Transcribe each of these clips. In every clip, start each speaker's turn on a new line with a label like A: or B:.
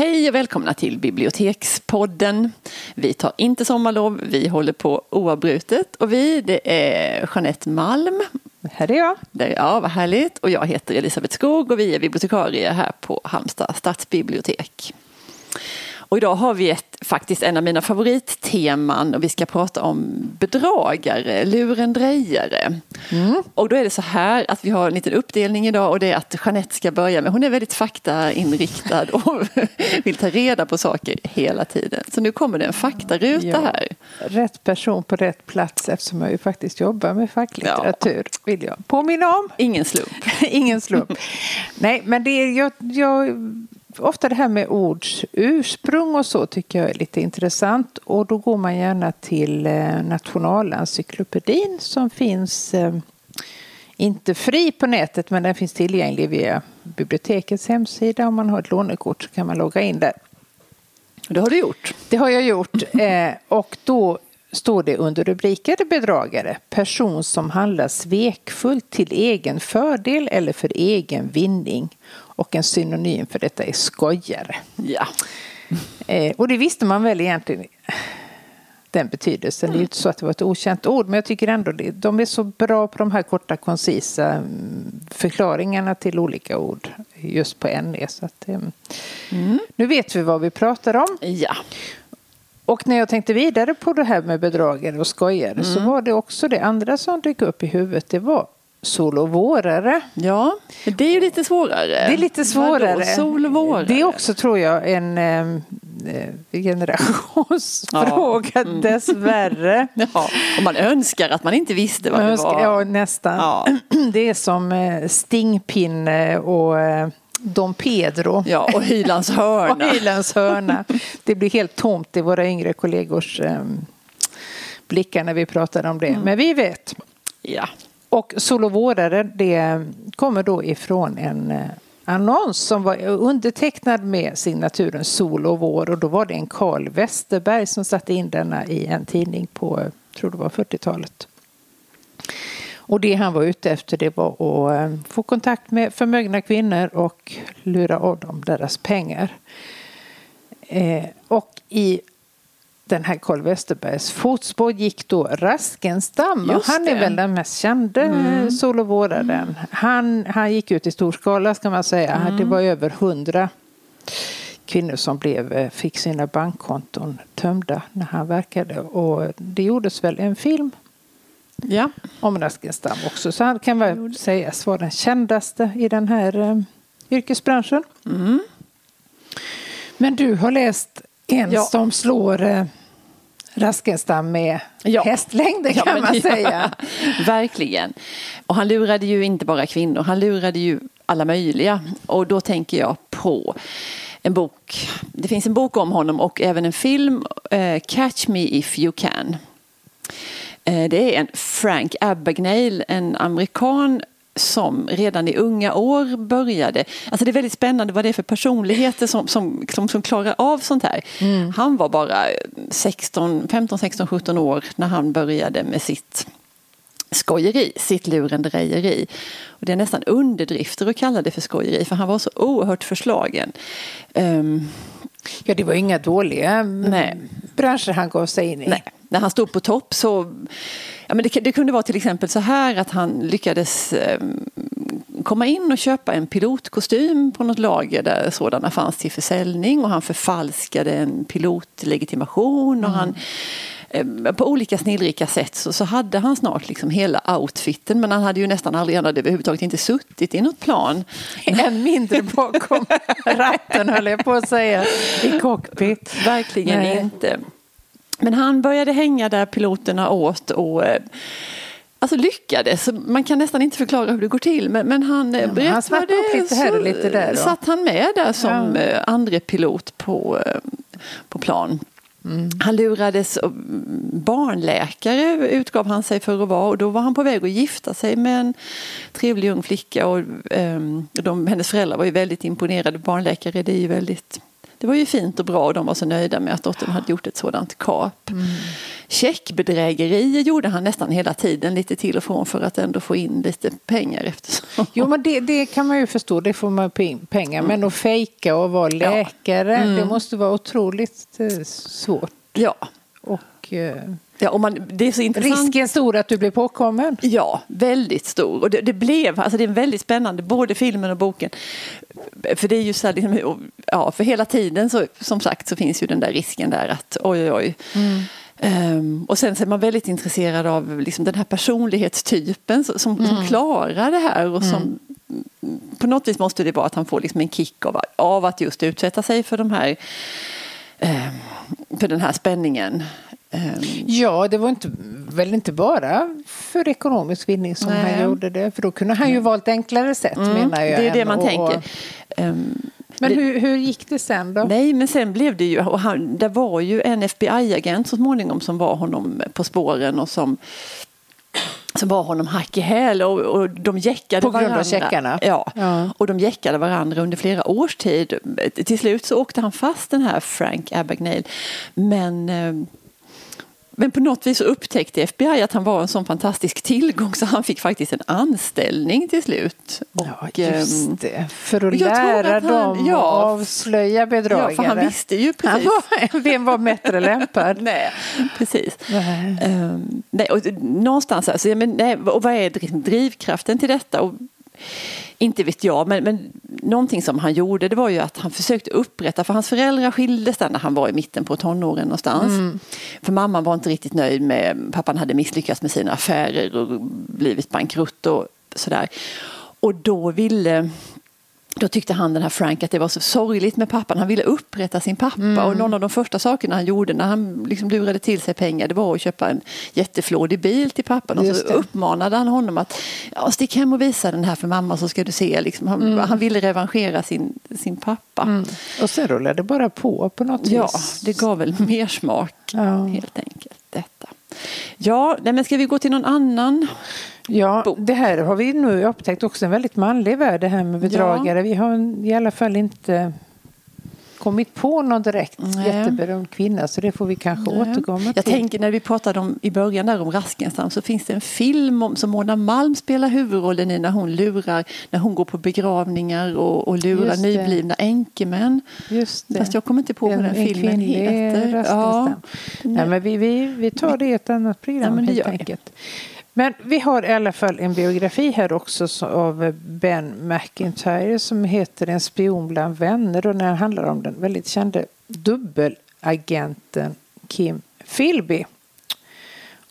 A: Hej och välkomna till Bibliotekspodden. Vi tar inte sommarlov, vi håller på oavbrutet och vi det är Jeanette Malm.
B: Här är jag.
A: ja, vad härligt. Och jag heter Elisabeth Skog och vi är bibliotekarier här på Halmstad stadsbibliotek. Och idag har vi ett, faktiskt en av mina favoritteman och vi ska prata om bedragare, lurendrejare. Mm. Och då är det så här att vi har en liten uppdelning idag och det är att Jeanette ska börja med, hon är väldigt faktainriktad och vill ta reda på saker hela tiden. Så nu kommer det en faktaruta ja, här.
B: Rätt person på rätt plats eftersom jag ju faktiskt jobbar med facklitteratur ja. vill jag påminna om.
A: Ingen slump.
B: Ingen slump. Nej, men det är, jag, jag ofta det här med ords ursprung och så tycker jag är lite intressant. Och då går man gärna till eh, Nationalencyklopedin som finns eh, inte fri på nätet men den finns tillgänglig via bibliotekets hemsida. Om man har ett lånekort så kan man logga in där.
A: Det har du gjort.
B: Det har jag gjort. Eh, och då står det under rubriker bedragare, person som handlar svekfullt till egen fördel eller för egen vinning. Och en synonym för detta är skojare.
A: Ja.
B: Eh, och det visste man väl egentligen den betydelsen. Mm. Det är ju inte så att det var ett okänt ord, men jag tycker ändå det, de är så bra på de här korta koncisa mm, förklaringarna till olika ord just på NE. Så att, eh, mm. Nu vet vi vad vi pratar om.
A: Ja.
B: Och när jag tänkte vidare på det här med bedragare och skojare mm. så var det också det andra som dök upp i huvudet. Det var sol och vårare.
A: Ja, det är ju lite svårare.
B: Det är lite svårare. Vadå,
A: sol och vårare?
B: Det är också tror jag en eh, generationsfråga ja. mm. dessvärre.
A: Ja, och man önskar att man inte visste vad önskar, det var.
B: Ja, nästan. Ja. Det är som eh, stingpinne och eh, Dom Pedro.
A: Ja, och Hylands hörna.
B: och Hylands hörna. Det blir helt tomt i våra yngre kollegors eh, blickar när vi pratar om det. Mm. Men vi vet.
A: Ja.
B: Och solovårdare det kommer då ifrån en eh, annons som var undertecknad med signaturen Sol och vår och då var det en Karl Westerberg som satte in denna i en tidning på, eh, tror det var 40-talet. Och det han var ute efter det var att eh, få kontakt med förmögna kvinnor och lura av dem deras pengar. Eh, och i den här Karl Westerbergs fotspår gick då Raskenstam. och han är väl den mest kände mm. solovårdaren. Mm. Han, han gick ut i stor skala ska man säga. Mm. Det var över hundra kvinnor som blev, eh, fick sina bankkonton tömda när han verkade. Och det gjordes väl en film
A: ja.
B: om Raskenstam också. Så han kan väl sägas vara den kändaste i den här uh, yrkesbranschen.
A: Mm.
B: Men du har läst en ja. som slår uh, Raskenstam med ja. hästlängder kan ja, man säga.
A: Verkligen. Och han lurade ju inte bara kvinnor, han lurade ju alla möjliga. Och då tänker jag på en bok. Det finns en bok om honom och även en film, uh, Catch Me If You Can. Uh, det är en Frank Abagnale, en amerikan som redan i unga år började. Alltså det är väldigt spännande vad det är för personligheter som, som, som, som klarar av sånt här. Mm. Han var bara 16, 15, 16, 17 år när han började med sitt skojeri, sitt lurendrejeri. Och det är nästan underdrifter att kalla det för skojeri för han var så oerhört förslagen. Um,
B: ja, det var inga dåliga nej. branscher han gav sig in i.
A: Nej. När han stod på topp så Ja, men det, det, kunde vara till exempel så här att han lyckades eh, komma in och köpa en pilotkostym på något lager där sådana fanns till försäljning och han förfalskade en pilotlegitimation och mm. han eh, på olika snillrika sätt så, så hade han snart liksom hela outfiten men han hade ju nästan aldrig han hade överhuvudtaget inte suttit i något plan.
B: Än mindre bakom ratten höll jag på att säga, i cockpit.
A: Verkligen Nej. inte. Men han började hänga där piloterna åt och eh, Alltså lyckades, man kan nästan inte förklara hur det går till men, men han eh, ja, berättade
B: han lite här och lite där. Då.
A: satt han med där som ja. Eh, andre pilot på, på plan. Mm. Han lurades, barnläkare utgav han sig för att vara och då var han på väg att gifta sig med en trevlig ung flicka och um, de, hennes föräldrar var ju väldigt imponerade. Barnläkare det är ju väldigt det var ju fint och bra och de var så nöjda med att dottern hade gjort ett sådant kap. Mm. checkbedrägerier gjorde han nästan hela tiden lite till och från för att ändå få in lite pengar eftersom.
B: Jo men det, det kan man ju förstå, det får man pengar. Men att fejka och vara läkare, ja. mm. det måste vara otroligt eh, svårt.
A: Ja.
B: Och, eh,
A: Ja, och man, det är så intressant.
B: Risken stor att du blir påkommen?
A: Ja, väldigt stor. Och det, det, blev, alltså det är väldigt spännande, både filmen och boken. För det är ju så här, liksom, ja, för hela tiden så, som sagt så finns ju den där risken där att oj, oj, oj. Mm. Um, och sen så är man väldigt intresserad av liksom, den här personlighetstypen som, som, mm. som klarar det här och som mm. på något vis måste det vara att han får liksom en kick av, av att just utsätta sig för de här um, för den här spänningen.
B: Ehm. Ja, det var inte, väl inte bara för ekonomisk vinning som Nej. han gjorde det. För då kunde han ju valt enklare sätt mm, menar jag.
A: Det är det man och, tänker.
B: Um, men hur, hur gick det sen då?
A: Nej, men sen blev det ju, och han, det var ju en FBI-agent så småningom som var honom på spåren och som som var honom hack i häl och, och de jäckade
B: På grund
A: varandra.
B: av checkarna?
A: Ja. ja, och de jäckade varandra under flera års tid. Till slut så åkte han fast den här Frank Abagnale. Men eh, men på något vis upptäckte FBI att han var en sån fantastisk tillgång så han fick faktiskt en anställning till slut.
B: Och, ja, just ehm, det. För att lära att han, dem ja, avslöja bedragare.
A: Ja, för han visste ju precis.
B: Var, vem var bättre lämpad?
A: nej, precis. Nej. Um, nej, och, någonstans, alltså, men, nej, och vad är drivkraften till detta? Och, inte vet jag, men, men någonting som han gjorde det var ju att han försökte upprätta, för hans föräldrar skildes där när han var i mitten på tonåren någonstans. Mm. För mamman var inte riktigt nöjd med, pappan hade misslyckats med sina affärer och blivit bankrutt och sådär. Och då ville då tyckte han den här Frank att det var så sorgligt med pappan. Han ville upprätta sin pappa mm. och någon av de första sakerna han gjorde när han liksom lurade till sig pengar det var att köpa en jätteflådig bil till pappan och så uppmanade han honom att ja, stick hem och visa den här för mamma så ska du se. Liksom, han, mm. han ville revanschera sin, sin pappa. Mm.
B: Och sen rullade det bara på på något
A: ja,
B: vis.
A: Ja, det gav väl mer smak ja. helt enkelt. Ja, nej, men ska vi gå till någon annan
B: Ja, bok. det här har vi nu upptäckt också en väldigt manlig värld det här med bedragare. Ja. Vi har i alla fall inte kommit på någon direkt Nej. jätteberömd kvinna så det får vi kanske Nej. återkomma till.
A: Jag tänker när vi pratade om i början där om Raskenstam så finns det en film om, som Mona Malm spelar huvudrollen i när hon lurar, när hon går på begravningar och, och lurar nyblivna änkemän. Just det. Fast jag kommer inte på vad den filmen heter.
B: Ja. Nej, men vi, vi, vi tar det i ett annat program ja, helt enkelt. Men vi har i alla fall en biografi här också av Ben McIntyre som heter En spion bland vänner och den handlar om den väldigt kände dubbelagenten Kim Philby.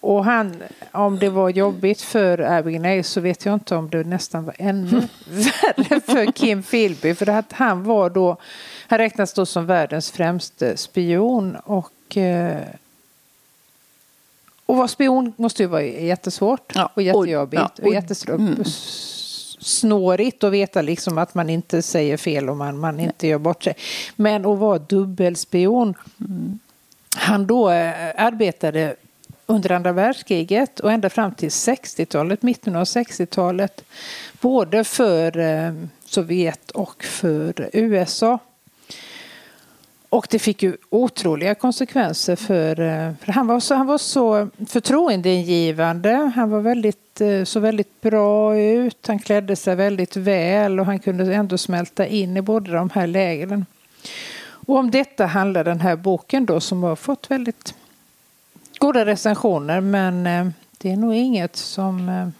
B: Och han, om det var jobbigt för Abigail så vet jag inte om det nästan var ännu värre för Kim Philby. För att han var då, han räknas då som världens främste spion och eh, och vara spion måste ju vara jättesvårt ja. och jättejobbigt och, ja, och, och jättesnårigt att veta liksom att man inte säger fel och man, man inte gör bort sig. Men att vara dubbelspion. Mm. Han då äh, arbetade under andra världskriget och ända fram till 60-talet, mitten av 60-talet. Både för äh, Sovjet och för USA. Och det fick ju otroliga konsekvenser för, eh, för han, var så, han var så förtroendeingivande. Han var väldigt, eh, så väldigt bra ut. Han klädde sig väldigt väl och han kunde ändå smälta in i båda de här lägren. Och om detta handlar den här boken då som har fått väldigt goda recensioner men eh, det är nog inget som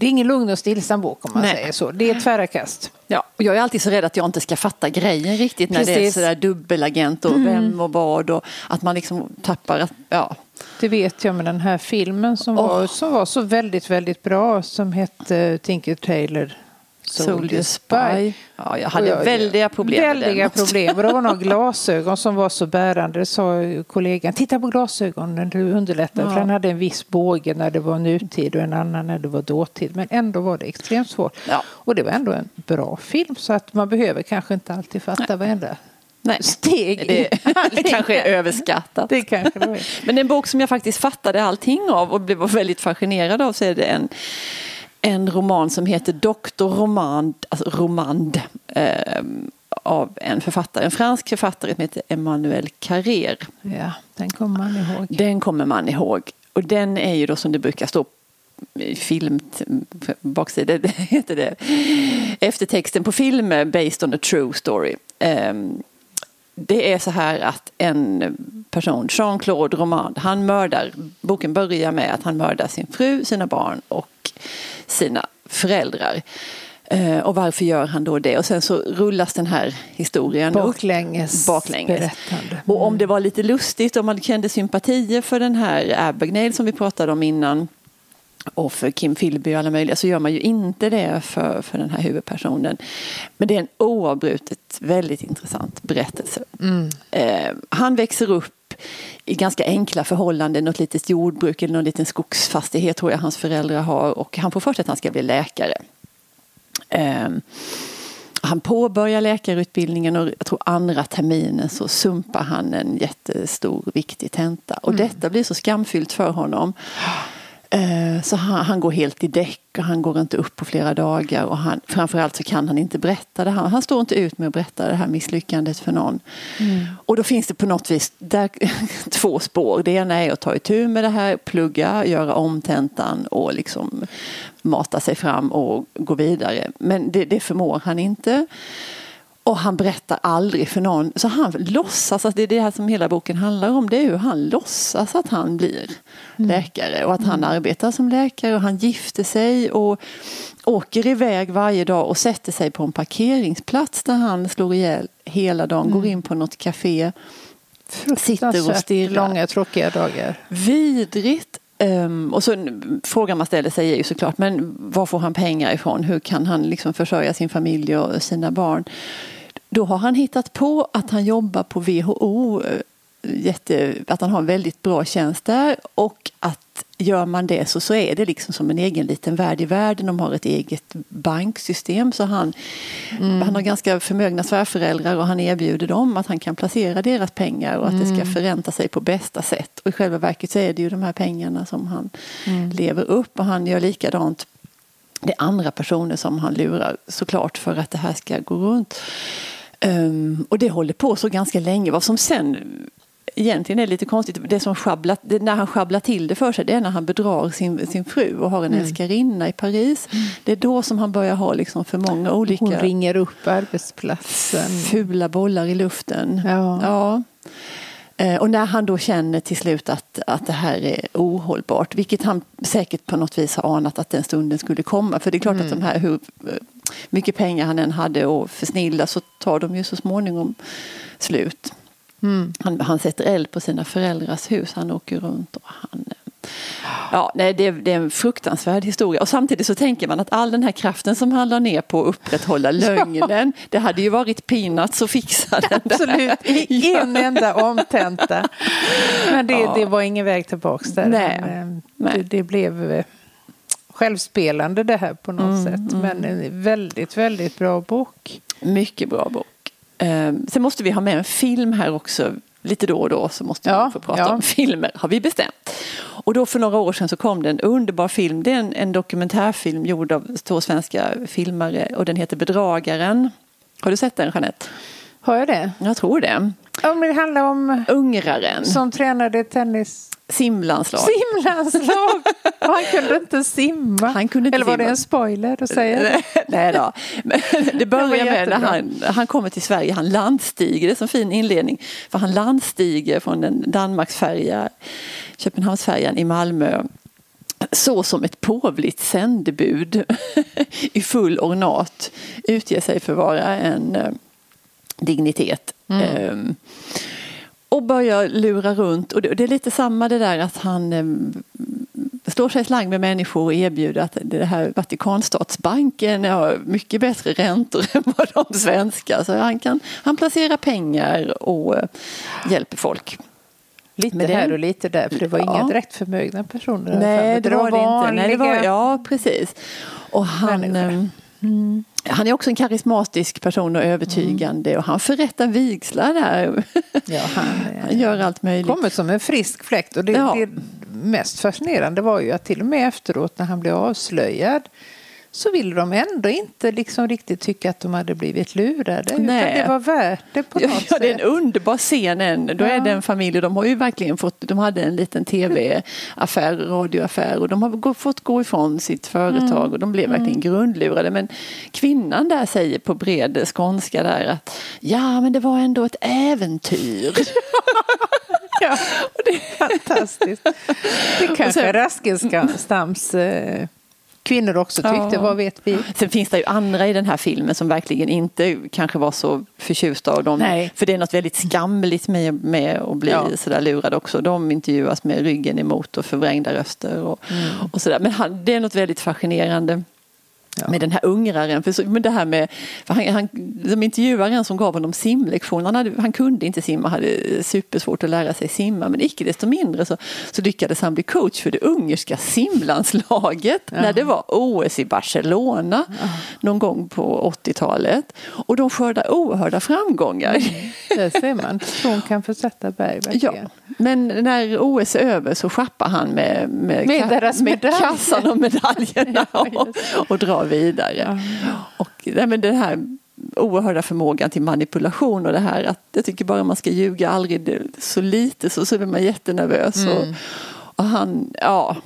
B: det är ingen lugn och stillsam bok om man Nej. säger så. Det är tvära kast.
A: Ja, och jag är alltid så rädd att jag inte ska fatta grejen riktigt när Precis. det är sådär dubbelagent och mm. vem och vad och att man liksom tappar, ja.
B: Det vet jag med den här filmen som, oh. var, som var så väldigt, väldigt bra som hette Tinker Taylor
A: Soldier Spy. Ja, jag hade jag, väldiga problem
B: Väldiga med den. problem. Och det var några glasögon som var så bärande. Det sa kollegan. Titta på glasögonen, det underlättar. Ja. För han hade en viss båge när det var nutid och en annan när det var dåtid. Men ändå var det extremt svårt. Ja. Och det var ändå en bra film. Så att man behöver kanske inte alltid fatta Nej. varenda
A: Nej, steg. Det, det kanske är överskattat.
B: Det kanske det är.
A: Men en bok som jag faktiskt fattade allting av och blev väldigt fascinerad av så är det en en roman som heter Doktor Romand, alltså Romand eh, av en författare, en fransk författare som heter Emmanuel Carrère.
B: Ja, den kommer man ihåg.
A: Den kommer man ihåg. Och den är ju då som det brukar stå film, baksida heter det, eftertexten på film based on a true story. Um, det är så här att en person, Jean-Claude Romand, han mördar, boken börjar med att han mördar sin fru, sina barn och sina föräldrar. Eh, och varför gör han då det? Och sen så rullas den här historien
B: baklänges,
A: upp. Baklänges. Berättande. Mm. Och om det var lite lustigt, om man kände sympatier för den här Abagnale som vi pratade om innan och för Kim Philby och alla möjliga så gör man ju inte det för, för den här huvudpersonen. Men det är en oavbrutet väldigt intressant berättelse. Mm. Eh, han växer upp i ganska enkla förhållanden, något litet jordbruk eller någon liten skogsfastighet tror jag hans föräldrar har och han får för sig att han ska bli läkare. Eh, han påbörjar läkarutbildningen och jag tror andra terminen så sumpar han en jättestor viktig tenta. Och mm. detta blir så skamfyllt för honom. Eh, så han, han, går helt i däck och han går inte upp på flera dagar. Och han, framförallt så kan han inte berätta det här. Han står inte ut med att berätta det här misslyckandet för någon. Mm. Och då finns det på något vis där, två spår. Det ena är att ta itu med det här, plugga, göra om tentan och liksom mata sig fram och gå vidare. Men det, det förmår han inte. Och han berättar aldrig för någon. Så han låtsas, att det är det här som hela boken handlar om. Det är hur han låtsas att han blir mm. läkare. Och att han mm. arbetar som läkare och han gifter sig. Och åker iväg varje dag och sätter sig på en parkeringsplats där han slår ihjäl hela dagen. Mm. Går in på något café. Sitter och stirrar.
B: långa tråkiga dagar.
A: Vidrigt. Um, och så frågan man ställer sig är ju såklart, men var får han pengar ifrån? Hur kan han liksom försörja sin familj och sina barn? Då har han hittat på att han jobbar på WHO jätte, att han har en väldigt bra tjänst där och att gör man det så, så är det liksom som en egen liten värld i världen. De har ett eget banksystem så han, mm. han har ganska förmögna svärföräldrar och han erbjuder dem att han kan placera deras pengar och att mm. det ska mm. förränta sig på bästa sätt. Och i själva verket så är det ju de här pengarna som han mm. lever upp och han gör likadant det är andra personer som han lurar såklart för att det här ska gå runt. Um, och det håller på så ganska länge. Vad som sen egentligen är lite konstigt. Det som schabblat, det, när han sjabblar till det för sig det är när han bedrar sin, sin fru och har en mm. älskarinna i Paris. Mm. Det är då som han börjar ha liksom för många olika...
B: Hon ringer upp arbetsplatsen.
A: Fula bollar i luften. Ja. ja. Eh, och när han då känner till slut att, att det här är ohållbart, vilket han säkert på något vis har anat att den stunden skulle komma. För det är klart mm. att de här, hur mycket pengar han än hade och försnilla så tar de ju så småningom slut. Mm. Han, han sätter eld på sina föräldrars hus, han åker runt och han Ja, nej, det, det, är en fruktansvärd historia. Och samtidigt så tänker man att all den här kraften som han la ner på att upprätthålla lögnen, det hade ju varit peanuts att fixa den
B: Absolut, i en enda omtenta. Men det, ja. det var ingen väg tillbaka där. Nej. Men, nej. Det, det, blev eh, självspelande det här på något mm, sätt. Mm. Men en väldigt, väldigt bra bok.
A: Mycket bra bok. Eh, sen måste vi ha med en film här också. Lite då och då så måste ja, vi få prata ja. om filmer, har vi bestämt. Och då för några år sedan så kom det en underbar film. Det är en, en dokumentärfilm gjord av två svenska filmare och den heter Bedragaren. Har du sett den Jeanette?
B: Har jag det?
A: Jag tror det.
B: Om det handlar om...
A: Ungraren.
B: Som tränade tennis...
A: Simlandslag.
B: Simlandslag! han kunde inte simma.
A: Han kunde inte
B: Eller var
A: simma.
B: det en spoiler att säga?
A: Nej då. Men det börjar med när han, han kommer till Sverige. Han landstiger, det är en fin inledning. För han landstiger från en Danmarksfärja, Köpenhamnsfärjan i Malmö så som ett påvligt sändebud i full ornat utger sig för att vara en eh, dignitet. Mm. Um, och börjar lura runt. Och det, är lite samma det där att han um, står sig slang med människor och erbjuder att det här Vatikanstatsbanken har mycket bättre räntor än vad de svenska. Så han kan han placerar pengar och uh, hjälper folk.
B: Lite det, här och lite där, för det var ja. inga direkt förmögna personer.
A: Nej, det var det inte. Nej, det var, ja, precis. Och han, mm. Han är också en karismatisk person och övertygande mm. och han förrättar vigslar där. Ja, han, han, gör allt möjligt.
B: Kommer som en frisk fläkt och det, ja. det mest fascinerande var ju att till och med efteråt när han blev avslöjad så vill de ändå inte liksom riktigt tycka att de hade blivit lurade.
A: Nej.
B: Utan det var värt det på något
A: Ja, det är en
B: sätt.
A: underbar scen. än. Då är
B: Ja.
A: det en familj de har ju verkligen fått, de hade en liten tv-affär, radioaffär och de har fått gå ifrån sitt företag och de blev verkligen grundlurade. Men kvinnan där säger på bred skånska där att ja men det var ändå ett äventyr.
B: Ja, det är fantastiskt. Det kanske
A: sen-
B: Raskenstams eh, kvinnor också tyckte,
A: Ja.
B: vad vet vi?
A: Sen finns det ju andra i den här filmen som verkligen inte kanske var så förtjusta av dem.
B: Nej.
A: För det är något väldigt skamligt med, med att bli
B: Ja.
A: sådär lurad också. De intervjuas med ryggen emot och förvrängda röster och, och sådär. Men han, det är något väldigt fascinerande.
B: Ja.
A: Med den här ungraren. För, så, men det här med, för han, han, de intervjuade en som gav honom simlektion. Han, hade, han kunde inte simma, hade supersvårt att lära sig simma. Men icke desto mindre så, så lyckades han bli coach för det ungerska simlandslaget när det var OS i Barcelona någon gång på 80-talet. Och de skördade oerhörda framgångar.
B: Där ser man. Tron kan försätta berg
A: Ja, men när OS är över så schappar han med, med,
B: Med
A: med kassan och medaljerna
B: Ja,
A: och, och drar vidare. Och nej, men den här oerhörda förmågan till manipulation och det här att jag tycker bara man ska ljuga aldrig så lite så, så blir man jättenervös.
B: Mm.
A: Och, och han, ja,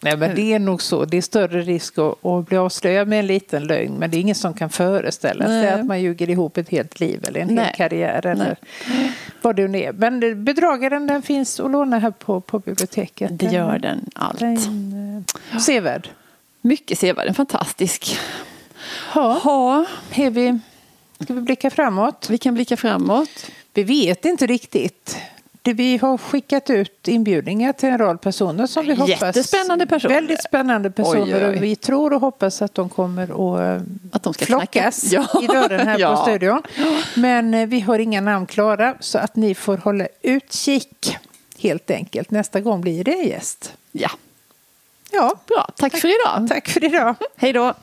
B: Nej, men det är nog så. Det är större risk att, att bli avslöjad med en liten lögn. Men det är ingen som kan föreställa sig
A: Nej.
B: att man ljuger ihop ett helt liv eller en
A: Nej.
B: hel karriär. Eller vad det nu är. Men bedragaren den finns att låna här på, på biblioteket.
A: det gör den allt.
B: Den, eh, sevärd.
A: Mycket sevärd, fantastisk.
B: Ja,
A: Ja,
B: är vi, ska vi blicka framåt?
A: vi kan blicka framåt.
B: Vi vet inte riktigt. Vi har skickat ut inbjudningar till en rad personer som vi hoppas...
A: Jättespännande personer.
B: Väldigt spännande personer.
A: Oj, oj.
B: Och vi tror och hoppas att de kommer att, eh,
A: Att de ska
B: flockas.
A: Ja.
B: i dörren här
A: Ja.
B: på studion. Men eh, vi har inga namn klara så att ni får hålla utkik helt enkelt. Nästa gång blir det en gäst.
A: Ja,
B: Ja,
A: bra. Tack för idag.
B: tack för idag.
A: Hej då.